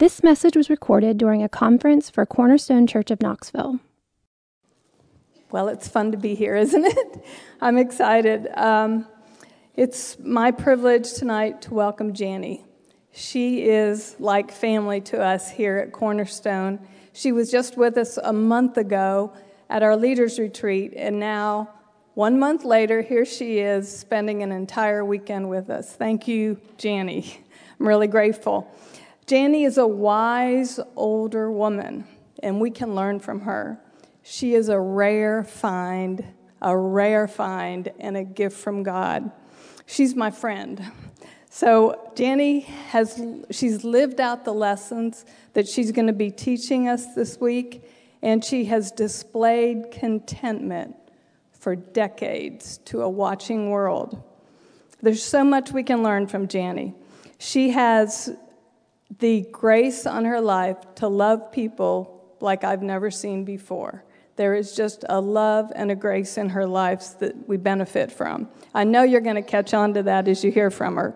This message was recorded during a conference for Cornerstone Church of Knoxville. Well, it's fun to be here, isn't it? I'm excited. Um, it's my privilege tonight to welcome Jani. She is like family to us here at Cornerstone. She was just with us a month ago at our leaders retreat, and now, one month later, here she is spending an entire weekend with us. Thank you, Jani. I'm really grateful. Jani is a wise older woman, and we can learn from her. She is a rare find, a rare find, and a gift from God. She's my friend. So Jani has she's lived out the lessons that she's going to be teaching us this week, and she has displayed contentment for decades to a watching world. There's so much we can learn from Jani. She has the grace on her life to love people like I've never seen before. There is just a love and a grace in her life that we benefit from. I know you're going to catch on to that as you hear from her.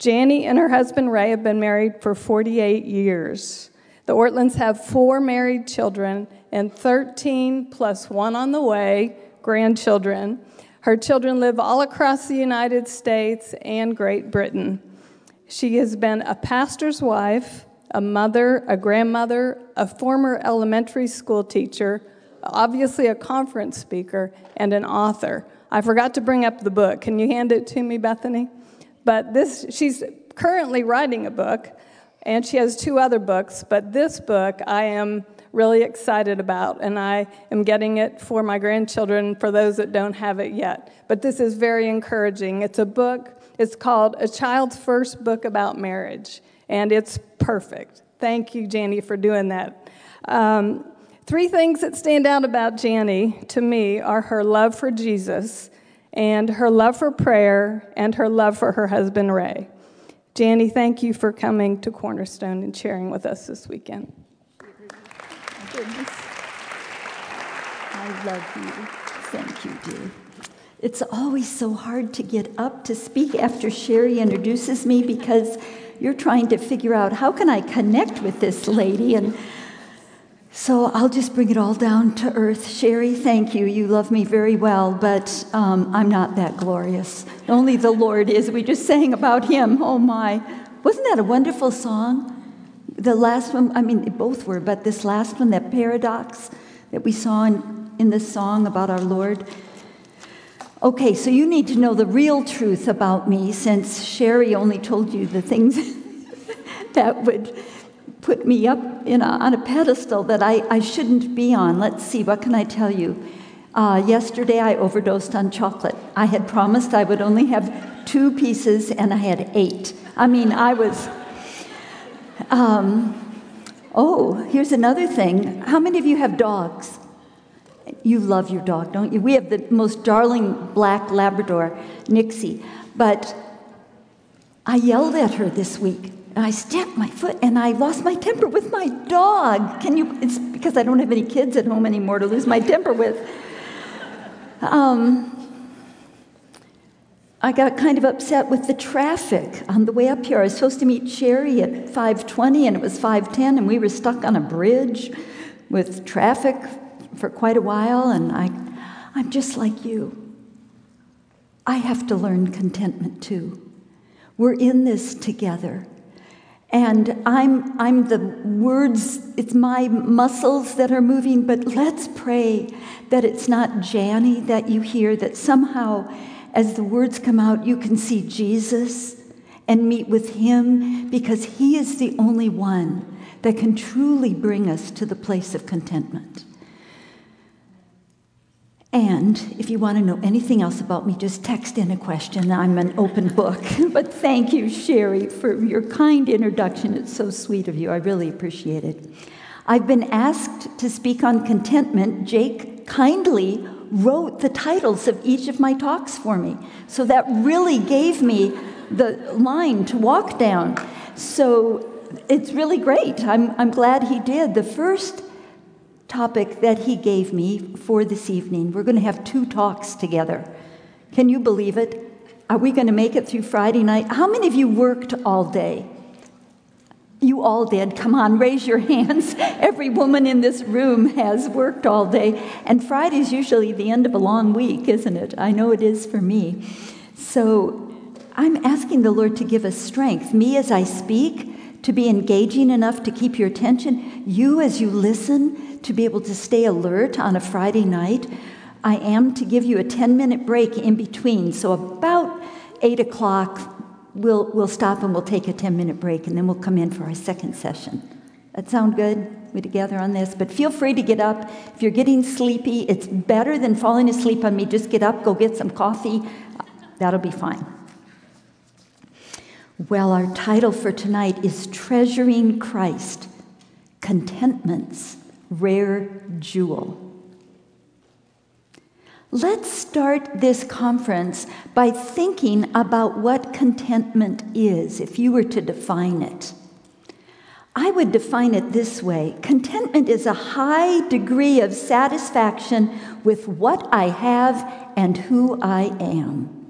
Jani and her husband Ray have been married for 48 years. The Ortlunds have four married children and 13 plus one on the way grandchildren. Her children live all across the United States and Great Britain. She has been a pastor's wife, a mother, a grandmother, a former elementary school teacher, obviously a conference speaker, and an author. I forgot to bring up the book. Can you hand it to me, Bethany? But this, she's currently writing a book, and she has two other books. But this book, I am really excited about, and I am getting it for my grandchildren for those that don't have it yet. But this is very encouraging. It's a book it's called A Child's First Book About Marriage, and it's perfect. Thank you, Jani, for doing that. Um, three things that stand out about Jani to me are her love for Jesus, and her love for prayer, and her love for her husband, Ray. Jani, thank you for coming to Cornerstone and sharing with us this weekend. I love you. Thank you, dear. It's always so hard to get up to speak after Sherry introduces me because you're trying to figure out how can I connect with this lady and so I'll just bring it all down to earth. Sherry, thank you. You love me very well, but um, I'm not that glorious. Only the Lord is. We just sang about Him. Oh my. Wasn't that a wonderful song? The last one, I mean, both were, but this last one, that paradox that we saw in, in this song about our Lord, Okay, so you need to know the real truth about me since Sherry only told you the things that would put me up a, on a pedestal that I, I shouldn't be on. Let's see, what can I tell you? Uh, yesterday I overdosed on chocolate. I had promised I would only have two pieces and I had eight. I mean, I was. Um, oh, here's another thing. How many of you have dogs? You love your dog, don't you? We have the most darling black Labrador, Nixie. But I yelled at her this week. And I stamped my foot and I lost my temper with my dog. Can you? It's because I don't have any kids at home anymore to lose my temper with. Um, I got kind of upset with the traffic on the way up here. I was supposed to meet Sherry at 5:20 and it was 5:10 and we were stuck on a bridge with traffic for quite a while, and I, I'm just like you. I have to learn contentment too. We're in this together. And I'm, I'm the words, it's my muscles that are moving, but let's pray that it's not Jani that you hear, that somehow as the words come out, you can see Jesus and meet with him because he is the only one that can truly bring us to the place of contentment. And if you want to know anything else about me, just text in a question. I'm an open book. but thank you, Sherry, for your kind introduction. It's so sweet of you. I really appreciate it. I've been asked to speak on contentment. Jake kindly wrote the titles of each of my talks for me. So that really gave me the line to walk down. So it's really great. I'm, I'm glad he did. The first topic that he gave me for this evening. We're going to have two talks together. Can you believe it? Are we going to make it through Friday night? How many of you worked all day? You all did. Come on, raise your hands. Every woman in this room has worked all day. And Friday's usually the end of a long week, isn't it? I know it is for me. So I'm asking the Lord to give us strength. Me as I speak, to be engaging enough to keep your attention. You as you listen, to be able to stay alert on a Friday night. I am to give you a 10 minute break in between. So about 8 o'clock, we'll, we'll stop and we'll take a 10 minute break and then we'll come in for our second session. That sound good? We together on this? But feel free to get up. If you're getting sleepy, it's better than falling asleep on me. Just get up, go get some coffee. That'll be fine. Well, our title for tonight is Treasuring Christ Contentment's Rare Jewel. Let's start this conference by thinking about what contentment is, if you were to define it. I would define it this way contentment is a high degree of satisfaction with what I have and who I am.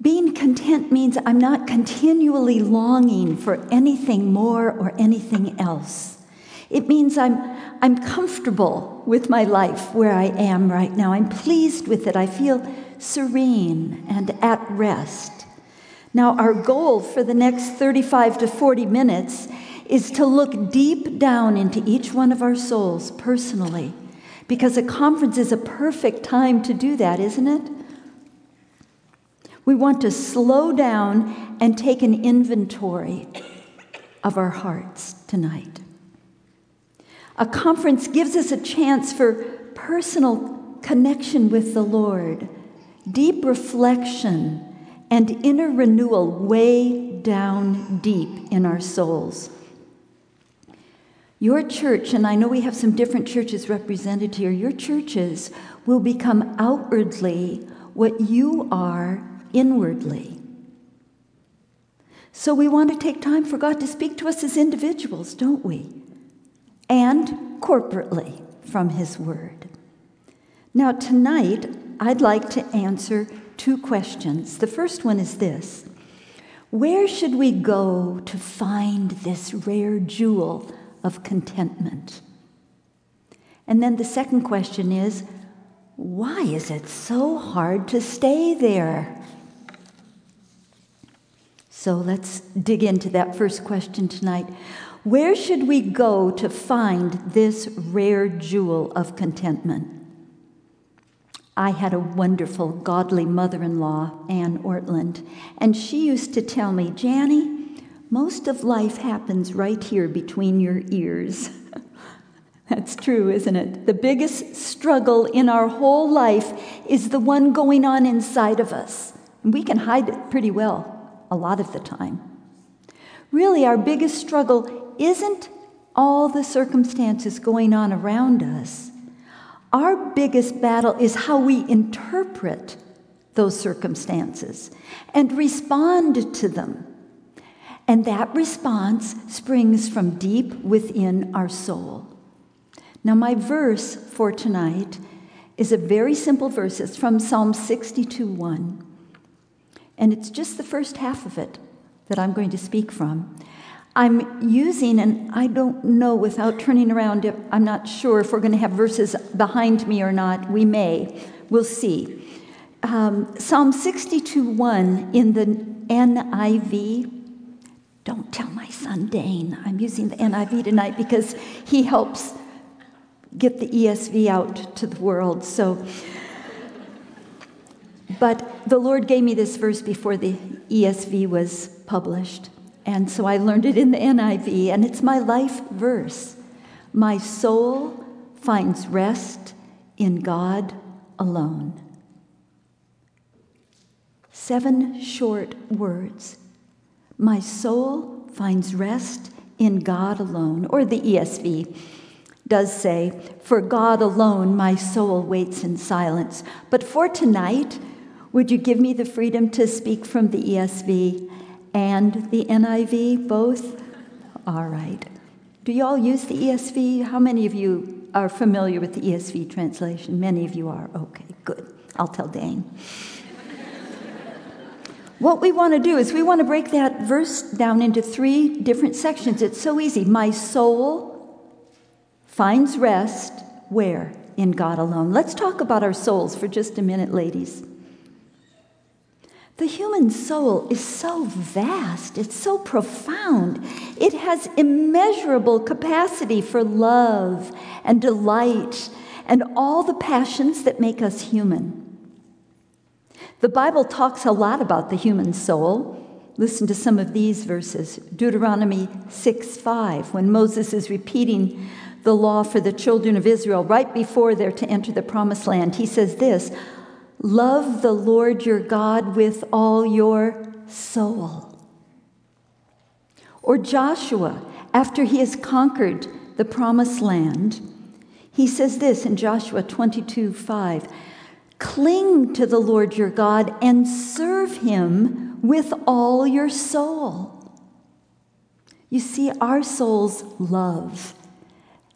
Being content means I'm not continually longing for anything more or anything else. It means I'm, I'm comfortable with my life where I am right now. I'm pleased with it. I feel serene and at rest. Now, our goal for the next 35 to 40 minutes is to look deep down into each one of our souls personally, because a conference is a perfect time to do that, isn't it? We want to slow down and take an inventory of our hearts tonight. A conference gives us a chance for personal connection with the Lord, deep reflection, and inner renewal way down deep in our souls. Your church, and I know we have some different churches represented here, your churches will become outwardly what you are inwardly. So we want to take time for God to speak to us as individuals, don't we? and corporately from His Word. Now, tonight, I'd like to answer two questions. The first one is this Where should we go to find this rare jewel of contentment? And then the second question is Why is it so hard to stay there? So let's dig into that first question tonight. Where should we go to find this rare jewel of contentment? I had a wonderful, godly mother in law, Anne Ortlund, and she used to tell me, Jani, most of life happens right here between your ears. That's true, isn't it? The biggest struggle in our whole life is the one going on inside of us. And we can hide it pretty well a lot of the time. Really, our biggest struggle isn't all the circumstances going on around us. Our biggest battle is how we interpret those circumstances and respond to them. And that response springs from deep within our soul. Now, my verse for tonight is a very simple verse. It's from Psalm 62 1. And it's just the first half of it that I'm going to speak from. I'm using, and I don't know without turning around, if, I'm not sure if we're going to have verses behind me or not. We may. We'll see. Um, Psalm 62 1 in the NIV. Don't tell my son Dane. I'm using the NIV tonight because he helps get the ESV out to the world. So, but the Lord gave me this verse before the ESV was published. And so I learned it in the NIV, and it's my life verse. My soul finds rest in God alone. Seven short words. My soul finds rest in God alone. Or the ESV does say, For God alone my soul waits in silence. But for tonight, would you give me the freedom to speak from the ESV? and the NIV, both? All right. Do you all use the ESV? How many of you are familiar with the ESV translation? Many of you are. Okay, good. I'll tell Dane. What we want to do is we want to break that verse down into three different sections. It's so easy. My soul finds rest where? In God alone. Let's talk about our souls for just a minute, ladies. The human soul is so vast, it's so profound. It has immeasurable capacity for love and delight and all the passions that make us human. The Bible talks a lot about the human soul. Listen to some of these verses. Deuteronomy 6 5, when Moses is repeating the law for the children of Israel right before they're to enter the promised land, he says this Love the Lord your God with all your soul. Or Joshua, after he has conquered the promised land, he says this in Joshua 22 5 Cling to the Lord your God and serve him with all your soul. You see, our souls love.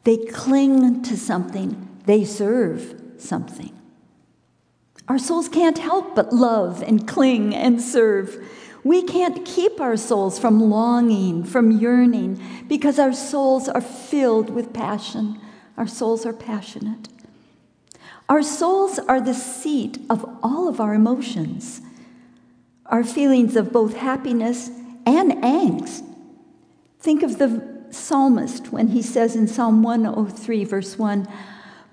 They cling to something, they serve something. Our souls can't help but love and cling and serve. We can't keep our souls from longing, from yearning, because our souls are filled with passion. Our souls are passionate. Our souls are the seat of all of our emotions, our feelings of both happiness and angst. Think of the psalmist when he says in Psalm 103, verse 1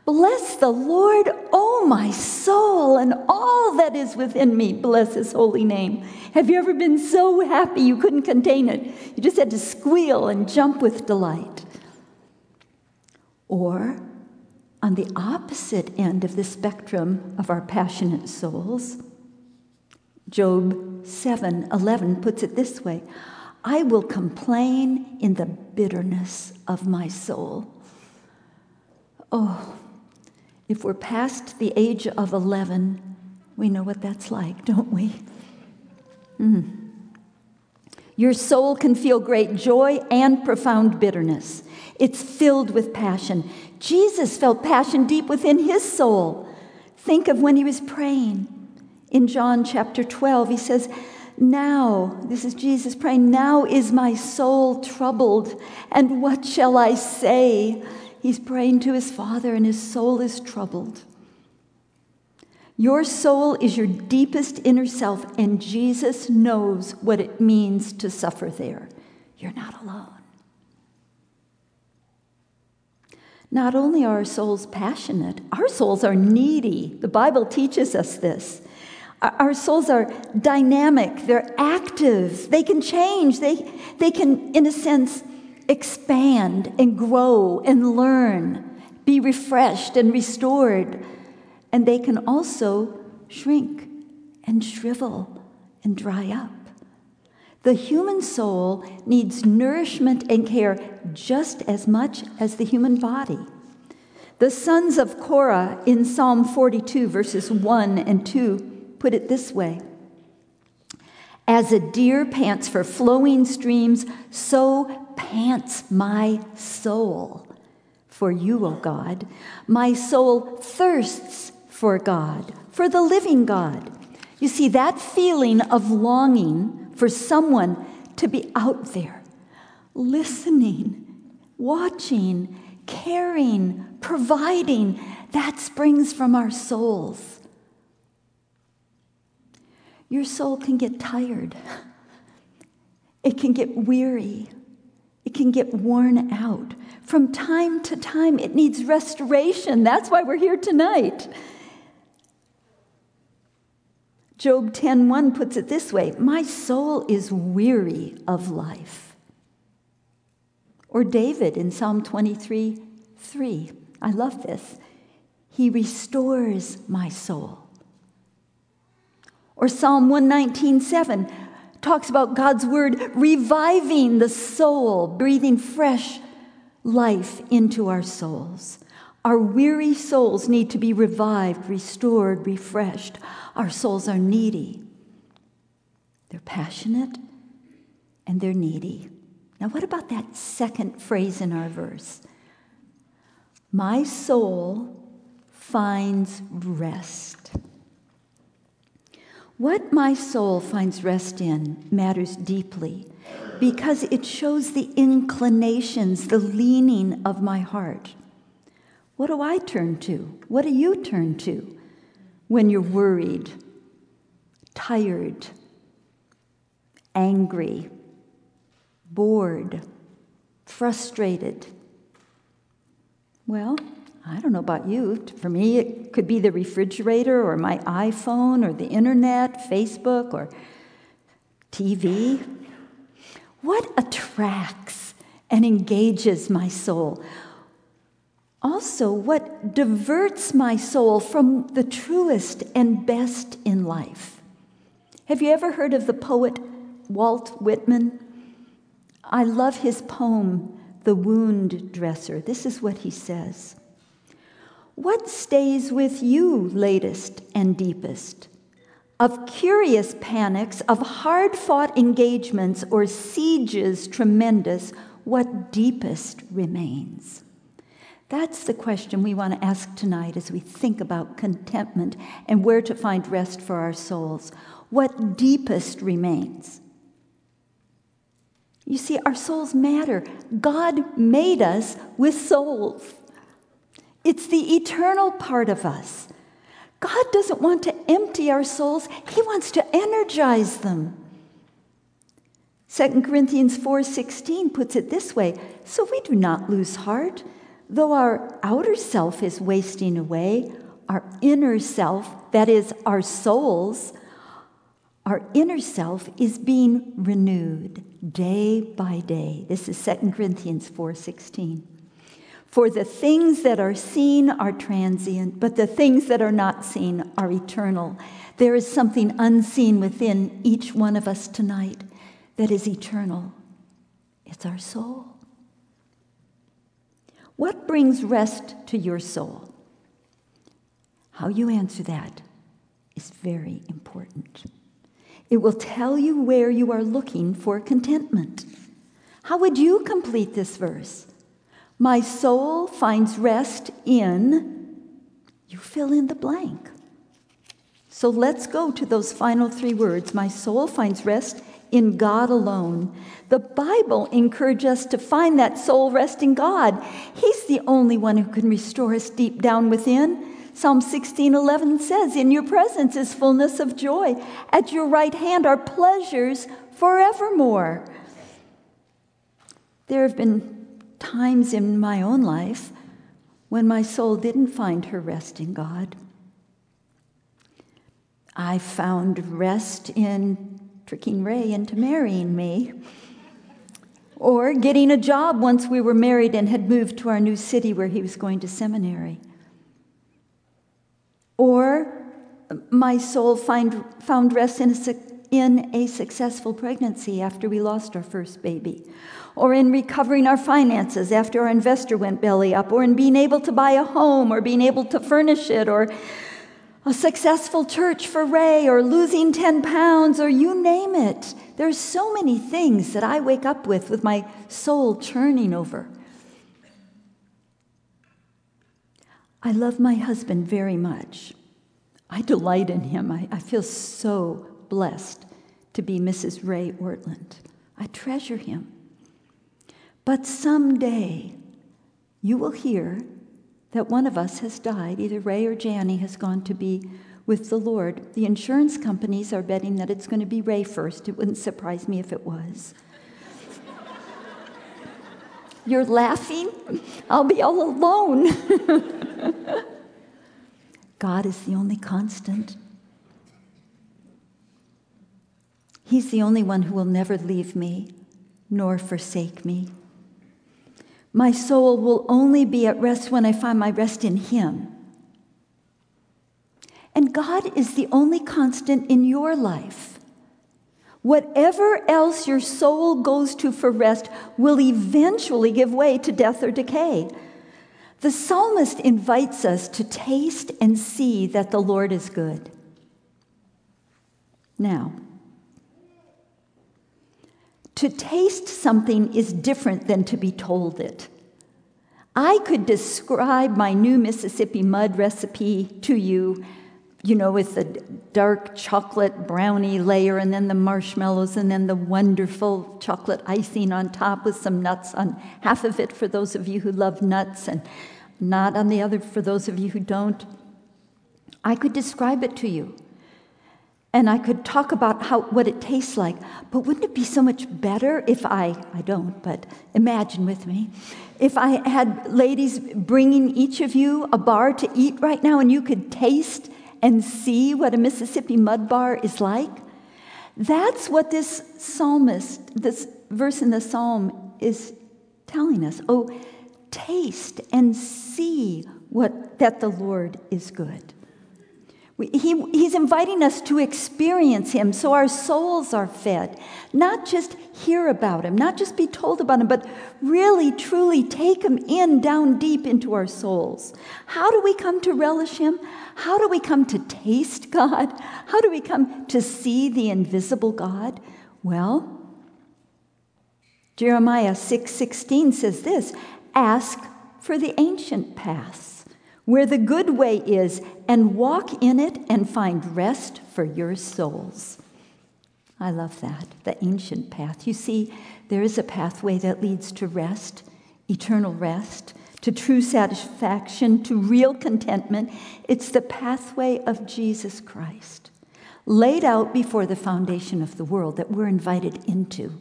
Bless the Lord, O my soul, and all that is within me. Bless his holy name. Have you ever been so happy you couldn't contain it? You just had to squeal and jump with delight. Or on the opposite end of the spectrum of our passionate souls, Job 7 11 puts it this way I will complain in the bitterness of my soul. Oh, if we're past the age of 11, we know what that's like, don't we? Mm. Your soul can feel great joy and profound bitterness. It's filled with passion. Jesus felt passion deep within his soul. Think of when he was praying. In John chapter 12, he says, Now, this is Jesus praying, now is my soul troubled, and what shall I say? He's praying to his Father, and his soul is troubled. Your soul is your deepest inner self, and Jesus knows what it means to suffer there. You're not alone. Not only are our souls passionate, our souls are needy. The Bible teaches us this. Our souls are dynamic, they're active, they can change, they, they can, in a sense, expand and grow and learn, be refreshed and restored. And they can also shrink and shrivel and dry up. The human soul needs nourishment and care just as much as the human body. The sons of Korah in Psalm 42, verses 1 and 2, put it this way As a deer pants for flowing streams, so pants my soul for you, O God. My soul thirsts for God, for the living God. You see, that feeling of longing for someone to be out there, listening, watching, caring, providing. That springs from our souls. Your soul can get tired, it can get weary, can get worn out. From time to time, it needs restoration. That's why we're here tonight. Job 10:1 puts it this way, "My soul is weary of life." Or David in Psalm 23, 3. I love this. He restores my soul. Or Psalm 119, 7 talks about God's word reviving the soul, breathing fresh life into our souls. Our weary souls need to be revived, restored, refreshed. Our souls are needy. They're passionate and they're needy. Now, what about that second phrase in our verse? My soul finds rest. What my soul finds rest in matters deeply because it shows the inclinations, the leaning of my heart. What do I turn to? What do you turn to when you're worried, tired, angry, bored, frustrated? Well, I don't know about you. For me, it could be the refrigerator or my iPhone or the internet, Facebook or TV. What attracts and engages my soul? Also, what diverts my soul from the truest and best in life? Have you ever heard of the poet Walt Whitman? I love his poem, The Wound Dresser. This is what he says What stays with you latest and deepest? Of curious panics, of hard fought engagements or sieges tremendous, what deepest remains? That's the question we want to ask tonight as we think about contentment and where to find rest for our souls. What deepest remains? You see, our souls matter. God made us with souls. It's the eternal part of us. God doesn't want to empty our souls, He wants to energize them. 2 Corinthians 4:16 puts it this way, so we do not lose heart, though our outer self is wasting away, our inner self, that is our souls, our inner self is being renewed day by day. This is 2 Corinthians 4:16. For the things that are seen are transient, but the things that are not seen are eternal. There is something unseen within each one of us tonight that is eternal. It's our soul. What brings rest to your soul? How you answer that is very important. It will tell you where you are looking for contentment. How would you complete this verse? My soul finds rest in, you fill in the blank. So let's go to those final three words. My soul finds rest in God alone. The Bible encourages us to find that soul rest in God. He's the only one who can restore us deep down within. Psalm 16:11 says, "In your presence is fullness of joy; at your right hand are pleasures forevermore." There have been times in my own life when my soul didn't find her rest in God. I found rest in tricking Ray into marrying me. Or getting a job once we were married and had moved to our new city where he was going to seminary. Or my soul find, found rest in a, in a successful pregnancy after we lost our first baby. Or in recovering our finances after our investor went belly up. Or in being able to buy a home or being able to furnish it. Or a successful church for Ray or losing 10 pounds or you name it. There's so many things that I wake up with, with my soul churning over. I love my husband very much. I delight in him. I, I feel so blessed to be Mrs. Ray Ortlund. I treasure him. But someday you will hear that one of us has died. Either Ray or Jani has gone to be with the Lord. The insurance companies are betting that it's going to be Ray first. It wouldn't surprise me if it was. You're laughing? I'll be all alone. God is the only constant. He's the only one who will never leave me nor forsake me. My soul will only be at rest when I find my rest in Him. And God is the only constant in your life. Whatever else your soul goes to for rest will eventually give way to death or decay. The psalmist invites us to taste and see that the Lord is good. Now, to taste something is different than to be told it. I could describe my new Mississippi mud recipe to you, you know, with the dark chocolate brownie layer and then the marshmallows and then the wonderful chocolate icing on top with some nuts on half of it for those of you who love nuts and not on the other for those of you who don't. I could describe it to you. And I could talk about how, what it tastes like. But wouldn't it be so much better if I, I don't, but imagine with me, if I had ladies bringing each of you a bar to eat right now and you could taste and see what a Mississippi mud bar is like? That's what this psalmist, this verse in the psalm is telling us. Oh, taste and see what that the Lord is good. He, he's inviting us to experience Him so our souls are fed. Not just hear about Him, not just be told about Him, but really, truly take Him in down deep into our souls. How do we come to relish Him? How do we come to taste God? How do we come to see the invisible God? Well, Jeremiah 6 16 says this ask for the ancient paths where the good way is, and walk in it and find rest for your souls. I love that, the ancient path. You see, there is a pathway that leads to rest, eternal rest, to true satisfaction, to real contentment. It's the pathway of Jesus Christ, laid out before the foundation of the world that we're invited into.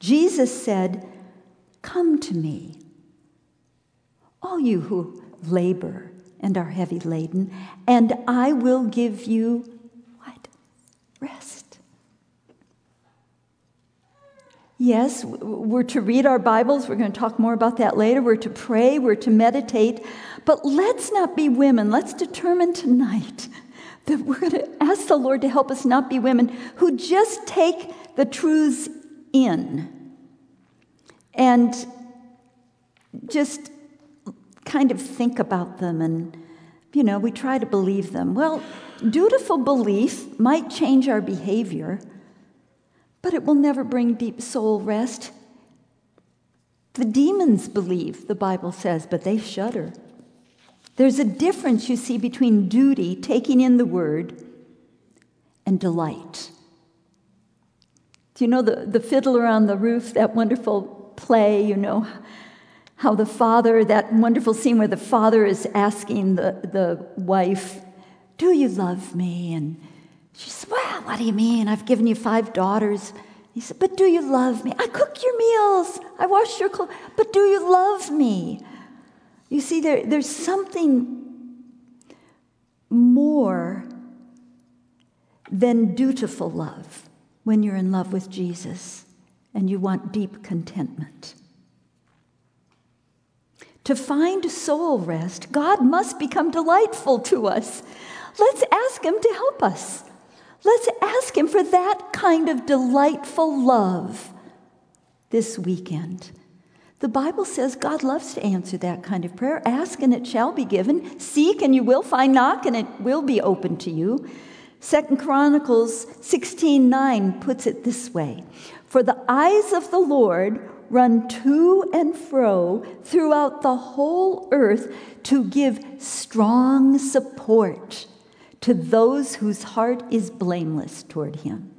Jesus said, Come to me, all you who labor and are heavy laden, and I will give you what? Rest. Yes, we're to read our Bibles. We're going to talk more about that later. We're to pray. We're to meditate. But let's not be women. Let's determine tonight that we're going to ask the Lord to help us not be women who just take the truths in and just kind of think about them and, you know, we try to believe them. Well, dutiful belief might change our behavior, but it will never bring deep soul rest. The demons believe, the Bible says, but they shudder. There's a difference, you see, between duty, taking in the word, and delight. Do you know the, the fiddler on the roof, that wonderful play, you know? How the father, that wonderful scene where the father is asking the, the wife, Do you love me? And she says, Well, what do you mean? I've given you five daughters. He said, But do you love me? I cook your meals, I wash your clothes, but do you love me? You see, there, there's something more than dutiful love when you're in love with Jesus and you want deep contentment. To find soul rest, God must become delightful to us. Let's ask Him to help us. Let's ask Him for that kind of delightful love this weekend. The Bible says God loves to answer that kind of prayer. Ask and it shall be given. Seek and you will find. Knock and it will be open to you. Second Chronicles 16:9 puts it this way: For the eyes of the Lord run to and fro throughout the whole earth to give strong support to those whose heart is blameless toward him.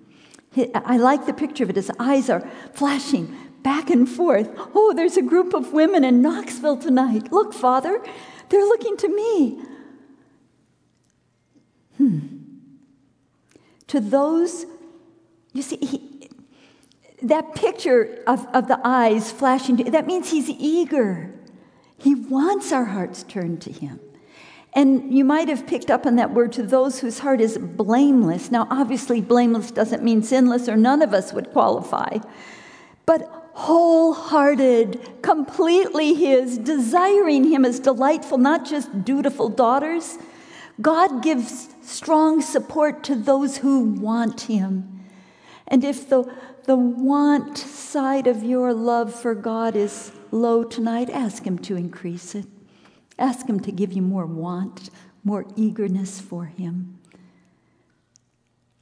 I like the picture of it. His eyes are flashing back and forth. Oh, there's a group of women in Knoxville tonight. Look, Father, they're looking to me. Hmm. To those, you see, he, that picture of, of the eyes flashing, that means he's eager. He wants our hearts turned to him. And you might have picked up on that word to those whose heart is blameless. Now, obviously, blameless doesn't mean sinless, or none of us would qualify. But wholehearted, completely His, desiring Him as delightful, not just dutiful daughters. God gives strong support to those who want Him. And if the the want side of your love for God is low tonight, ask Him to increase it. Ask Him to give you more want, more eagerness for Him.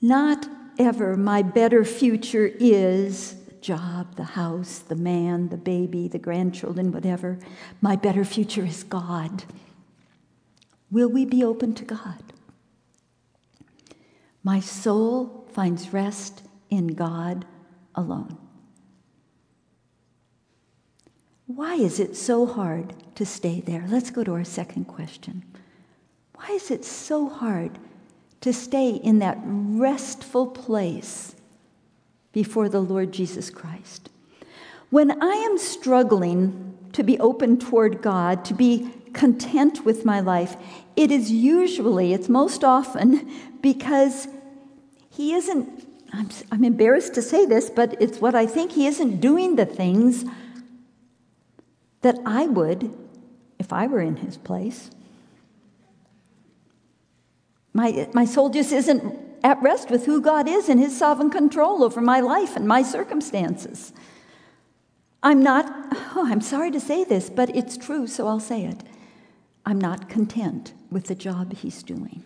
Not ever my better future is job, the house, the man, the baby, the grandchildren, whatever. My better future is God. Will we be open to God? My soul finds rest in God alone. Why is it so hard to stay there? Let's go to our second question. Why is it so hard to stay in that restful place before the Lord Jesus Christ? When I am struggling to be open toward God, to be content with my life, it is usually, it's most often, because He isn't, I'm, I'm embarrassed to say this, but it's what I think, He isn't doing the things that I would if I were in His place. My, my soul just isn't at rest with who God is and His sovereign control over my life and my circumstances. I'm not, oh, I'm sorry to say this, but it's true, so I'll say it. I'm not content with the job He's doing.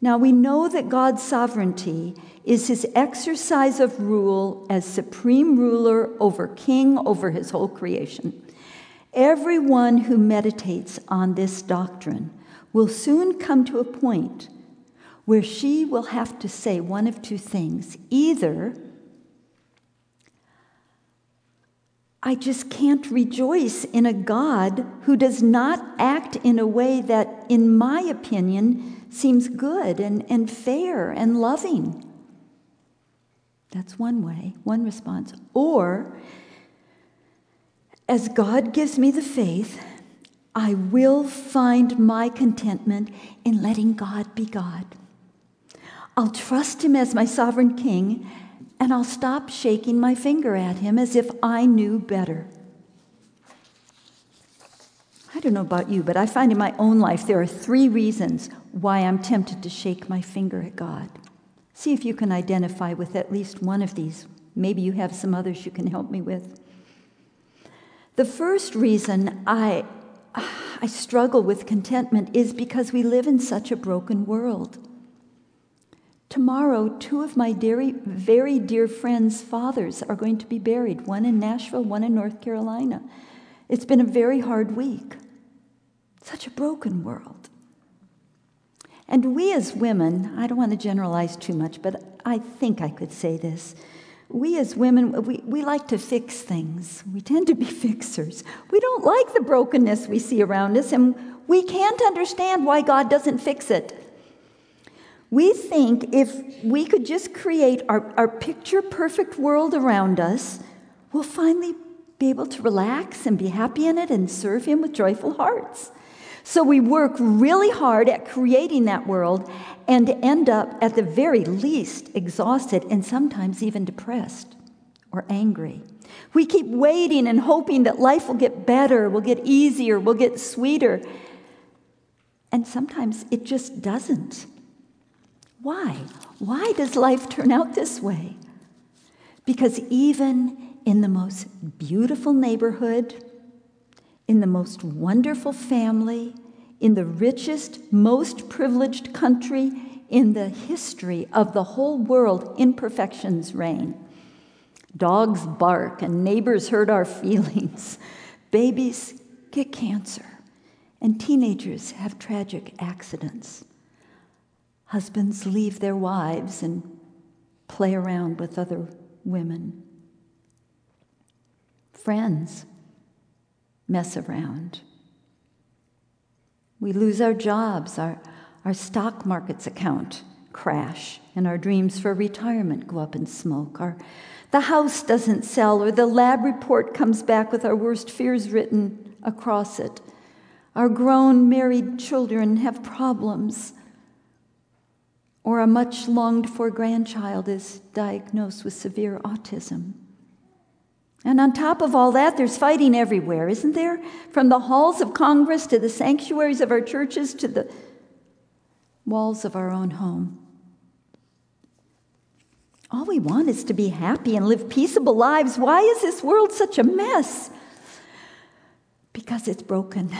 Now, we know that God's sovereignty is his exercise of rule as supreme ruler over king over his whole creation. Everyone who meditates on this doctrine will soon come to a point where she will have to say one of two things. Either, I just can't rejoice in a God who does not act in a way that, in my opinion, seems good and, and fair and loving. That's one way, one response. Or, as God gives me the faith, I will find my contentment in letting God be God. I'll trust Him as my sovereign king, and I'll stop shaking my finger at Him as if I knew better. I don't know about you, but I find in my own life there are three reasons why I'm tempted to shake my finger at God. See if you can identify with at least one of these. Maybe you have some others you can help me with. The first reason I I struggle with contentment is because we live in such a broken world. Tomorrow, two of my dear, very dear friends' fathers are going to be buried, one in Nashville, one in North Carolina. It's been a very hard week. Such a broken world. And we as women, I don't want to generalize too much, but I think I could say this we as women, we, we like to fix things. We tend to be fixers. We don't like the brokenness we see around us, and we can't understand why God doesn't fix it. We think if we could just create our, our picture perfect world around us, we'll finally be able to relax and be happy in it and serve Him with joyful hearts. So we work really hard at creating that world and end up, at the very least, exhausted and sometimes even depressed or angry. We keep waiting and hoping that life will get better, will get easier, will get sweeter. And sometimes it just doesn't. Why? Why does life turn out this way? Because even in the most beautiful neighborhood, in the most wonderful family, in the richest, most privileged country in the history of the whole world, imperfections reign. Dogs bark and neighbors hurt our feelings. Babies get cancer and teenagers have tragic accidents. Husbands leave their wives and play around with other women. Friends mess around. We lose our jobs, our, our stock market's account crash, and our dreams for retirement go up in smoke. Our, the house doesn't sell, or the lab report comes back with our worst fears written across it. Our grown married children have problems, or a much longed for grandchild is diagnosed with severe autism. And on top of all that, there's fighting everywhere, isn't there? From the halls of Congress to the sanctuaries of our churches to the walls of our own home. All we want is to be happy and live peaceable lives. Why is this world such a mess? Because it's broken.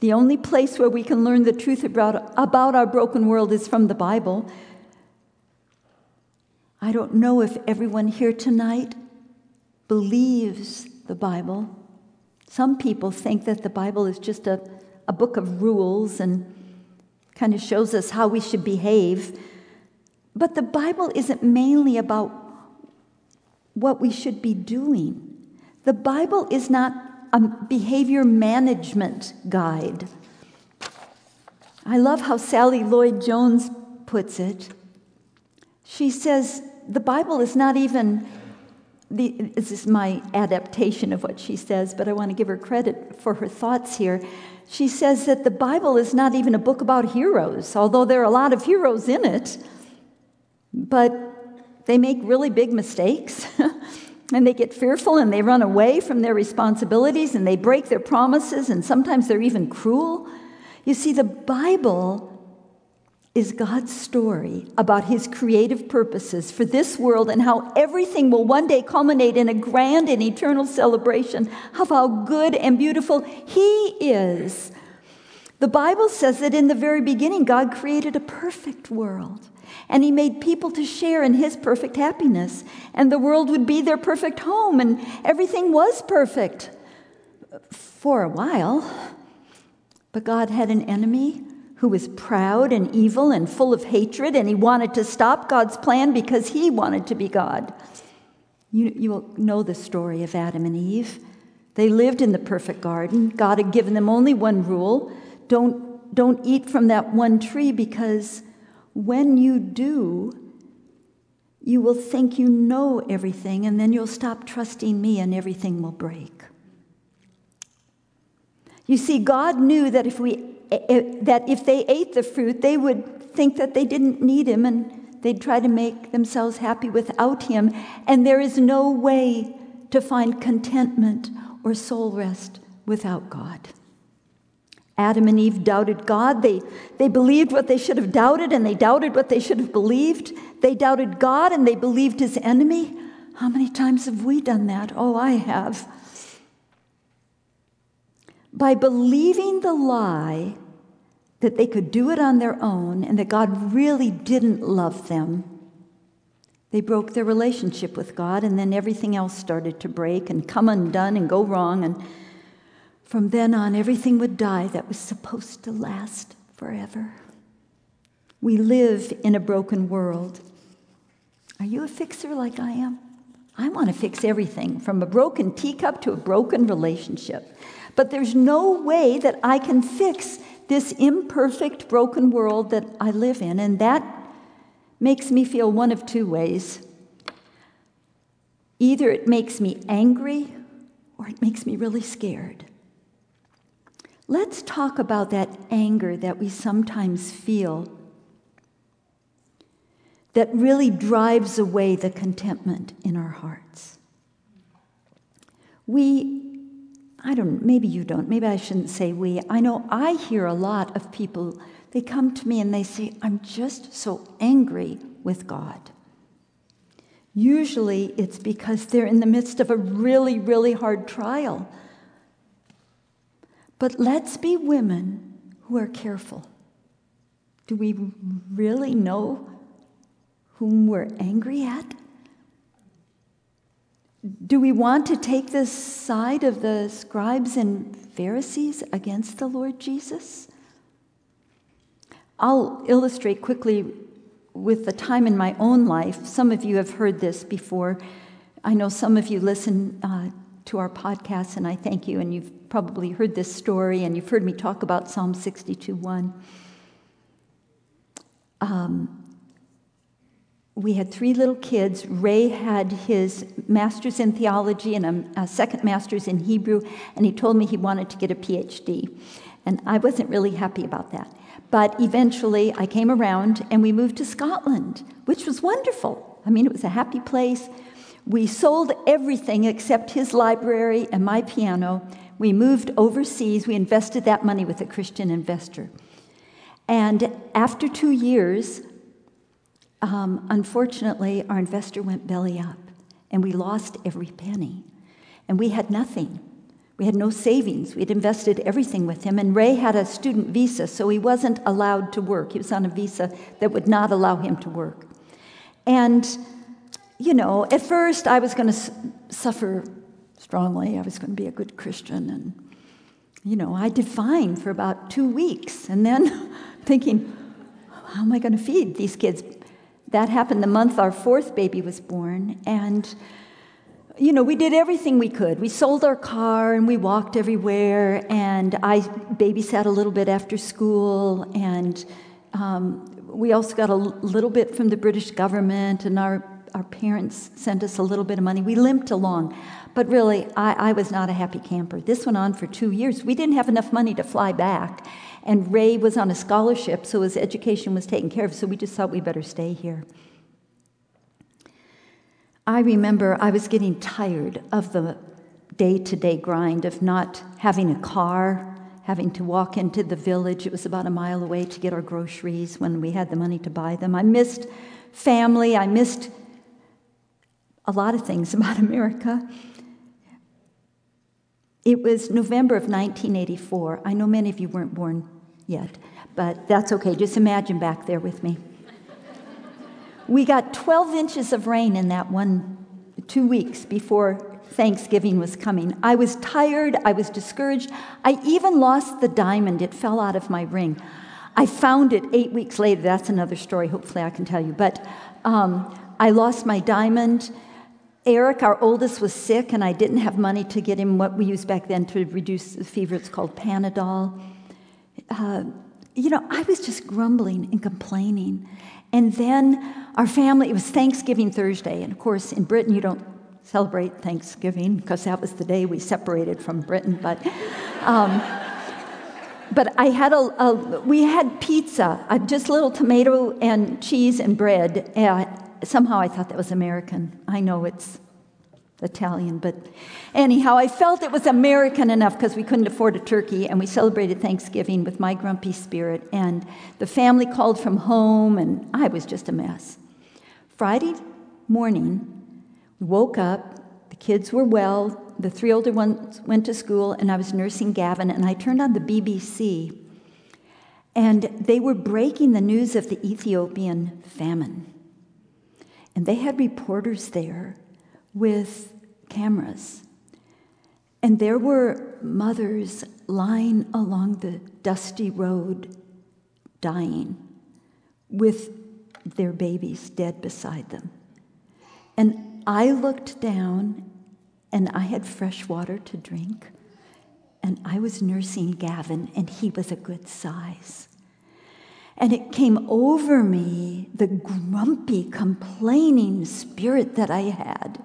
The only place where we can learn the truth about, about our broken world is from the Bible. I don't know if everyone here tonight believes the Bible. Some people think that the Bible is just a, a book of rules and kind of shows us how we should behave. But the Bible isn't mainly about what we should be doing. The Bible is not a behavior management guide. I love how Sally Lloyd Jones puts it. She says the Bible is not even the, this is my adaptation of what she says, but I want to give her credit for her thoughts here. She says that the Bible is not even a book about heroes, although there are a lot of heroes in it, but they make really big mistakes. and they get fearful and they run away from their responsibilities and they break their promises and sometimes they're even cruel. You see, the Bible is God's story about his creative purposes for this world and how everything will one day culminate in a grand and eternal celebration of how good and beautiful he is. The Bible says that in the very beginning, God created a perfect world. And he made people to share in his perfect happiness. And the world would be their perfect home, and everything was perfect for a while. But God had an enemy who was proud and evil and full of hatred, and he wanted to stop God's plan because he wanted to be God. You, you will know the story of Adam and Eve. They lived in the perfect garden. God had given them only one rule don't, don't eat from that one tree because when you do, you will think you know everything, and then you'll stop trusting me, and everything will break. You see, God knew that if we that if they ate the fruit, they would think that they didn't need him and they'd try to make themselves happy without him. And there is no way to find contentment or soul rest without God. Adam and Eve doubted God. They, they believed what they should have doubted, and they doubted what they should have believed. They doubted God and they believed his enemy. How many times have we done that? Oh, I have. By believing the lie that they could do it on their own and that God really didn't love them. They broke their relationship with God, and then everything else started to break and come undone and go wrong. And from then on, everything would die that was supposed to last forever. We live in a broken world. Are you a fixer like I am? I want to fix everything from a broken teacup to a broken relationship. But there's no way that I can fix this imperfect, broken world that I live in, and that makes me feel one of two ways. Either it makes me angry or it makes me really scared. Let's talk about that anger that we sometimes feel that really drives away the contentment in our hearts. We I don't, maybe you don't, maybe I shouldn't say we. I know I hear a lot of people, they come to me and they say, I'm just so angry with God. Usually it's because they're in the midst of a really, really hard trial. But let's be women who are careful. Do we really know whom we're angry at? Do we want to take the side of the scribes and Pharisees against the Lord Jesus? I'll illustrate quickly with the time in my own life. Some of you have heard this before. I know some of you listen uh, to our podcast, and I thank you, and you've probably heard this story, and you've heard me talk about Psalm 62 1. Um, we had three little kids. Ray had his master's in theology and a, second master's in Hebrew, and he told me he wanted to get a PhD. And I wasn't really happy about that. But eventually I came around and we moved to Scotland, which was wonderful. I mean, it was a happy place. We sold everything except his library and my piano. We moved overseas. We invested that money with a Christian investor. And after two years, um, unfortunately, our investor went belly up and we lost every penny. And we had nothing. We had no savings. We had invested everything with him. And Ray had a student visa, so he wasn't allowed to work. He was on a visa that would not allow him to work. And, you know, at first I was going to su- suffer strongly. I was going to be a good Christian. And, you know, I did fine for about two weeks. And then thinking, how am I going to feed these kids? That happened the month our fourth baby was born. And, you know, we did everything we could. We sold our car and we walked everywhere. And I babysat a little bit after school. And um, we also got a little bit from the British government. And our, our parents sent us a little bit of money. We limped along. But really, I, I was not a happy camper. This went on for two years. We didn't have enough money to fly back. And Ray was on a scholarship, so his education was taken care of, so we just thought we better stay here. I remember I was getting tired of the day to day grind of not having a car, having to walk into the village. It was about a mile away to get our groceries when we had the money to buy them. I missed family, I missed a lot of things about America. It was November of 1984. I know many of you weren't born yet, but that's okay. Just imagine back there with me. we got 12 inches of rain in that one, two weeks before Thanksgiving was coming. I was tired, I was discouraged. I even lost the diamond, it fell out of my ring. I found it eight weeks later. That's another story, hopefully, I can tell you. But um, I lost my diamond. Eric, our oldest, was sick, and I didn't have money to get him what we used back then to reduce the fever. It's called Panadol. Uh, you know, I was just grumbling and complaining. And then our family, it was Thanksgiving Thursday. And of course, in Britain, you don't celebrate Thanksgiving because that was the day we separated from Britain. But, um, but I had a, a, we had pizza, uh, just little tomato and cheese and bread. Uh, somehow I thought that was American. I know it's Italian, but anyhow, I felt it was American enough because we couldn't afford a turkey, and we celebrated Thanksgiving with my grumpy spirit. And the family called from home, and I was just a mess. Friday morning, we woke up, the kids were well, the three older ones went to school, and I was nursing Gavin, and I turned on the BBC, and they were breaking the news of the Ethiopian famine. And they had reporters there with cameras. And there were mothers lying along the dusty road, dying, with their babies dead beside them. And I looked down, and I had fresh water to drink, and I was nursing Gavin, and he was a good size. And it came over me, the grumpy, complaining spirit that I had.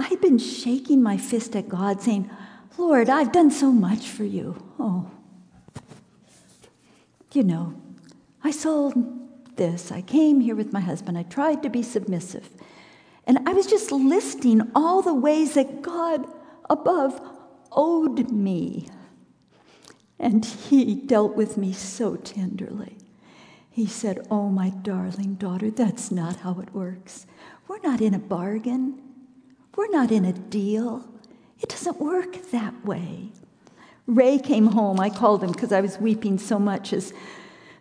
I'd been shaking my fist at God, saying, Lord, I've done so much for you. Oh, you know, I sold this. I came here with my husband. I tried to be submissive. And I was just listing all the ways that God above owed me. And he dealt with me so tenderly. He said, Oh, my darling daughter, that's not how it works. We're not in a bargain, we're not in a deal. It doesn't work that way. Ray came home. I called him because I was weeping so much as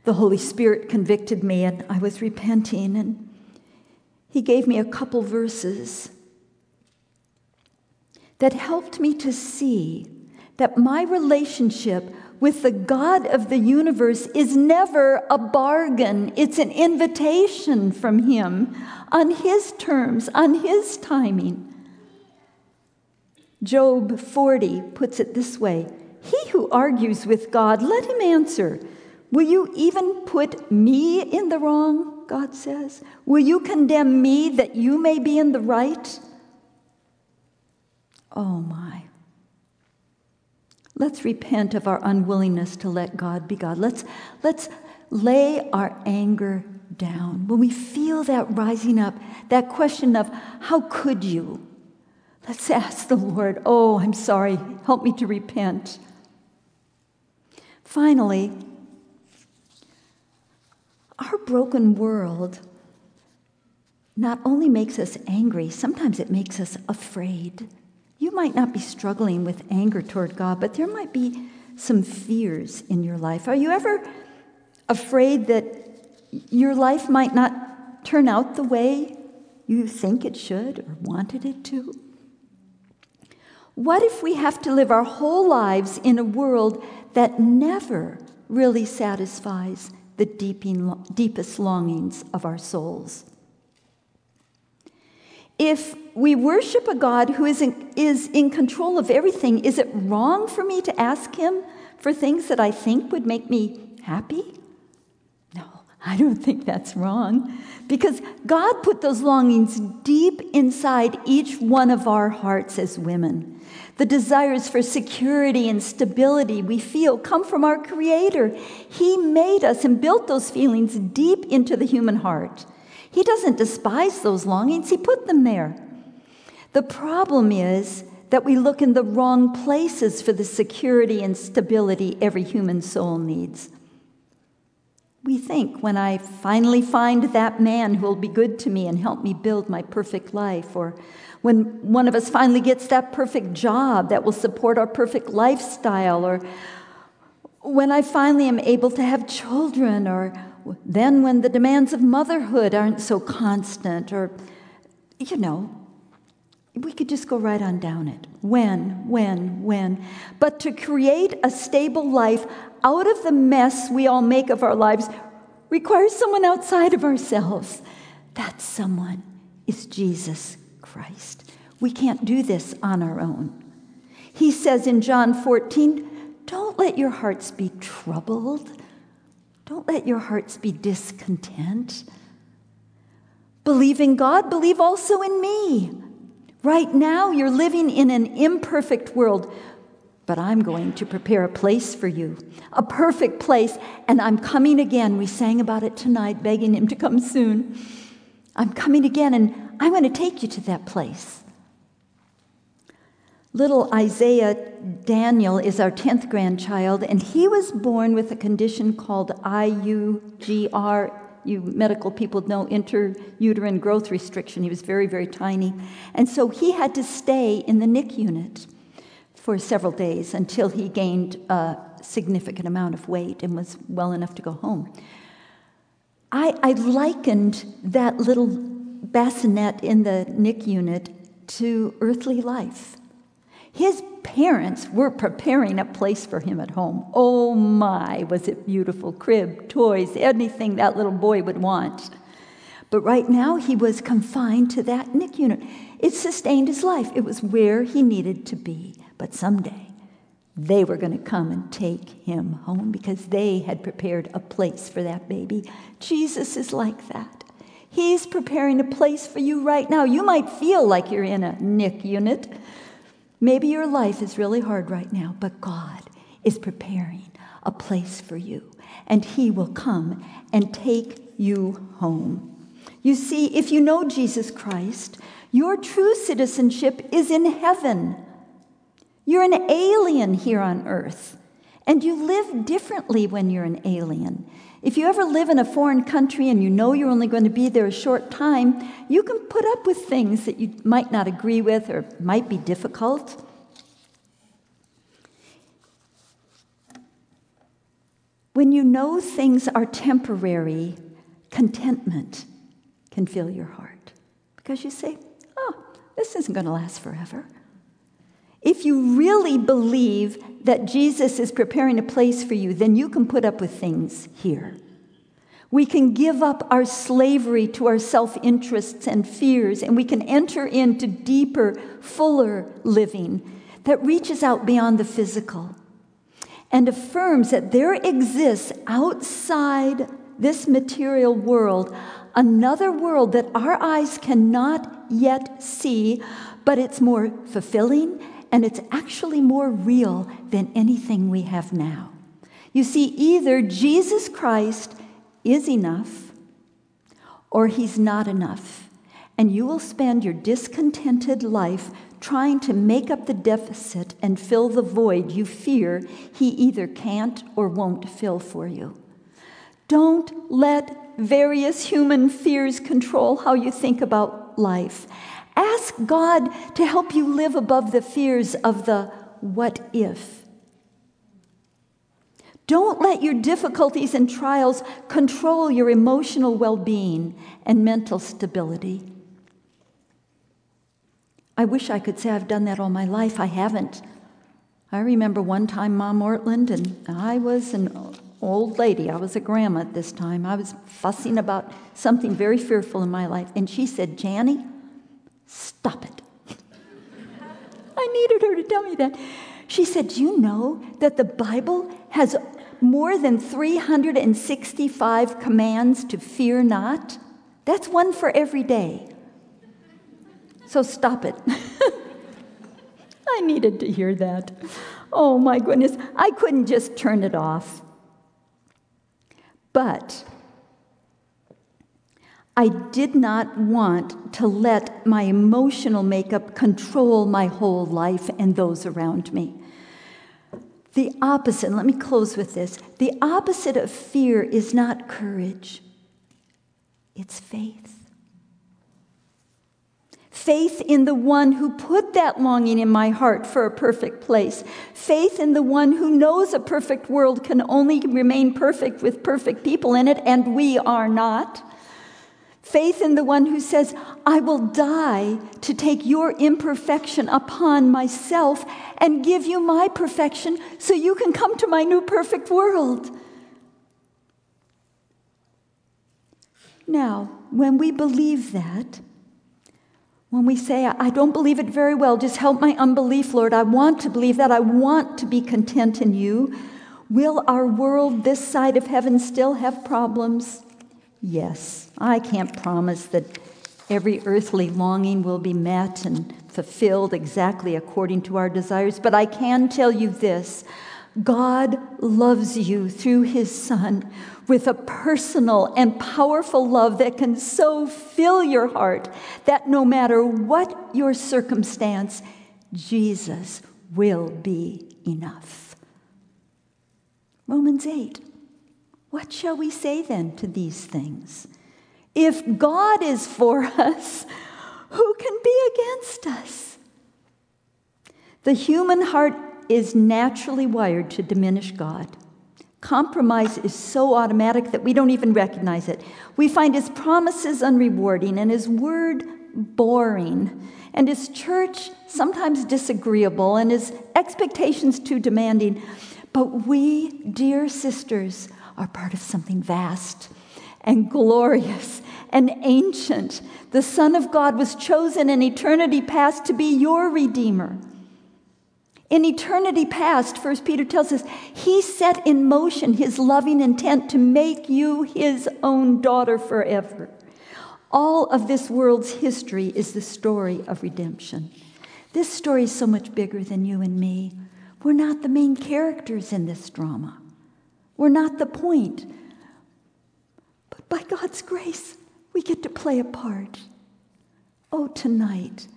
the Holy Spirit convicted me and I was repenting. And he gave me a couple verses that helped me to see that my relationship with the God of the universe is never a bargain. It's an invitation from Him on His terms, on His timing. Job 40 puts it this way He who argues with God, let him answer. Will you even put me in the wrong? God says. Will you condemn me that you may be in the right? Oh my. Let's repent of our unwillingness to let God be God. Let's, let's lay our anger down. When we feel that rising up, that question of, how could you? Let's ask the Lord, oh, I'm sorry, help me to repent. Finally, our broken world not only makes us angry, sometimes it makes us afraid. You might not be struggling with anger toward God, but there might be some fears in your life. Are you ever afraid that your life might not turn out the way you think it should or wanted it to? What if we have to live our whole lives in a world that never really satisfies the deeping, deepest longings of our souls. If we worship a God who is in, is in control of everything, is it wrong for me to ask Him for things that I think would make me happy? I don't think that's wrong. Because God put those longings deep inside each one of our hearts as women. The desires for security and stability we feel come from our Creator. He made us and built those feelings deep into the human heart. He doesn't despise those longings, He put them there. The problem is that we look in the wrong places for the security and stability every human soul needs. We think when I finally find that man who will be good to me and help me build my perfect life, or when one of us finally gets that perfect job that will support our perfect lifestyle, or when I finally am able to have children, or then when the demands of motherhood aren't so constant, or, you know, we could just go right on down it. When, when, when. But to create a stable life out of the mess we all make of our lives requires someone outside of ourselves. That someone is Jesus Christ. We can't do this on our own. He says in John 14, Don't let your hearts be troubled. Don't let your hearts be discontent. Believe in God, believe also in me. Right now, you're living in an imperfect world, but I'm going to prepare a place for you, a perfect place, and I'm coming again. We sang about it tonight, begging Him to come soon. I'm coming again, and I'm going to take you to that place. Little Isaiah Daniel is our 10th grandchild, and he was born with a condition called IUGR you medical people know intrauterine growth restriction. He was very, very tiny. And so he had to stay in the NIC unit for several days until he gained a significant amount of weight and was well enough to go home. I, I likened that little bassinet in the NIC unit to earthly life. His parents were preparing a place for him at home. Oh my, was it beautiful! Crib, toys, anything that little boy would want. But right now, he was confined to that NIC unit. It sustained his life, it was where he needed to be. But someday, they were going to come and take him home because they had prepared a place for that baby. Jesus is like that. He's preparing a place for you right now. You might feel like you're in a NIC unit, Maybe your life is really hard right now, but God is preparing a place for you, and He will come and take you home. You see, if you know Jesus Christ, your true citizenship is in heaven. You're an alien here on earth, and you live differently when you're an alien. If you ever live in a foreign country and you know you're only going to be there a short time, you can put up with things that you might not agree with or might be difficult. When you know things are temporary, contentment can fill your heart because you say, oh, this isn't going to last forever. If you really believe that Jesus is preparing a place for you, then you can put up with things here. We can give up our slavery to our self interests and fears, and we can enter into deeper, fuller living that reaches out beyond the physical and affirms that there exists outside this material world another world that our eyes cannot yet see, but it's more fulfilling and it's actually more real than anything we have now. You see, either Jesus Christ is enough or he's not enough, and you will spend your discontented life trying to make up the deficit and fill the void you fear he either can't or won't fill for you. Don't let various human fears control how you think about life. Ask God to help you live above the fears of the what if. Don't let your difficulties and trials control your emotional well being and mental stability. I wish I could say I've done that all my life. I haven't. I remember one time, Mom Ortlund, and I was an old lady. I was a grandma at this time. I was fussing about something very fearful in my life. And she said, Jani, stop it. I needed her to tell me that. She said, Do you know that the Bible has more than 365 commands to fear not? That's one for every day. So stop it. I needed to hear that. Oh my goodness, I couldn't just turn it off. But I did not want to let my emotional makeup control my whole life and those around me. The opposite, let me close with this the opposite of fear is not courage, it's faith faith in the one who put that longing in my heart for a perfect place, faith in the one who knows a perfect world can only remain perfect with perfect people in it, and we are not. Faith in the one who says, I will die to take your imperfection upon myself and give you my perfection so you can come to my new perfect world. Now, when we believe that, when we say, I don't believe it very well, just help my unbelief, Lord. I want to believe that. I want to be content in you. Will our world this side of heaven still have problems? Yes. I can't promise that every earthly longing will be met and fulfilled exactly according to our desires, but I can tell you this God loves you through his Son with a personal and powerful love that can so fill your heart that no matter what your circumstance, Jesus will be enough. Romans 8. What shall we say then to these things? If God is for us, who can be against us? The human heart is naturally wired to diminish God. Compromise is so automatic that we don't even recognize it. We find his promises unrewarding and his word boring, and his church sometimes disagreeable, and his expectations too demanding. But we, dear sisters, are part of something vast and glorious and ancient. The Son of God was chosen in eternity past to be your Redeemer. In eternity past, First Peter tells us, he set in motion his loving intent to make you his own daughter forever. All of this world's history is the story of redemption. This story is so much bigger than you and me. We're not the main characters in this drama. We're not the point. But by God's grace, we get to play a part. Oh, tonight,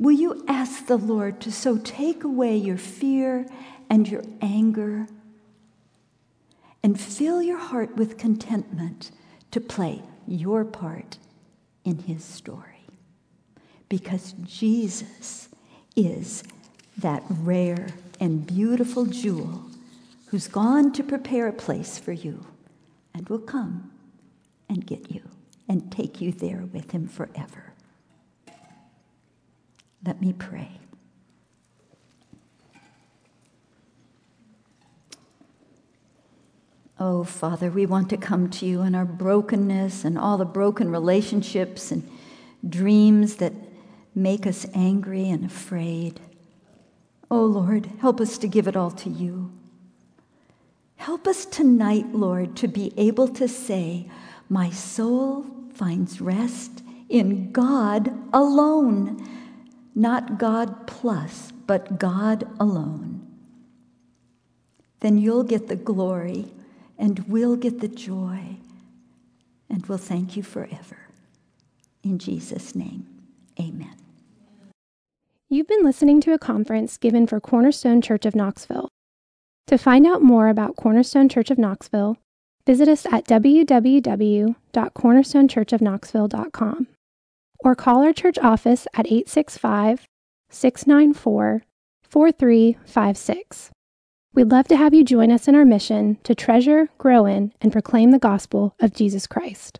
Will you ask the Lord to so take away your fear and your anger and fill your heart with contentment to play your part in His story? Because Jesus is that rare and beautiful jewel who's gone to prepare a place for you and will come and get you and take you there with Him forever. Let me pray. Oh, Father, we want to come to you in our brokenness and all the broken relationships and dreams that make us angry and afraid. Oh, Lord, help us to give it all to you. Help us tonight, Lord, to be able to say, My soul finds rest in God alone not God plus, but God alone, then you'll get the glory and we'll get the joy and we'll thank you forever. In Jesus' name, amen. You've been listening to a conference given for Cornerstone Church of Knoxville. To find out more about Cornerstone Church of Knoxville, visit us at www.cornerstonechurchofknoxville.com or call our church office at 865 694 4356. We'd love to have you join us in our mission to treasure, grow in, and proclaim the gospel of Jesus Christ.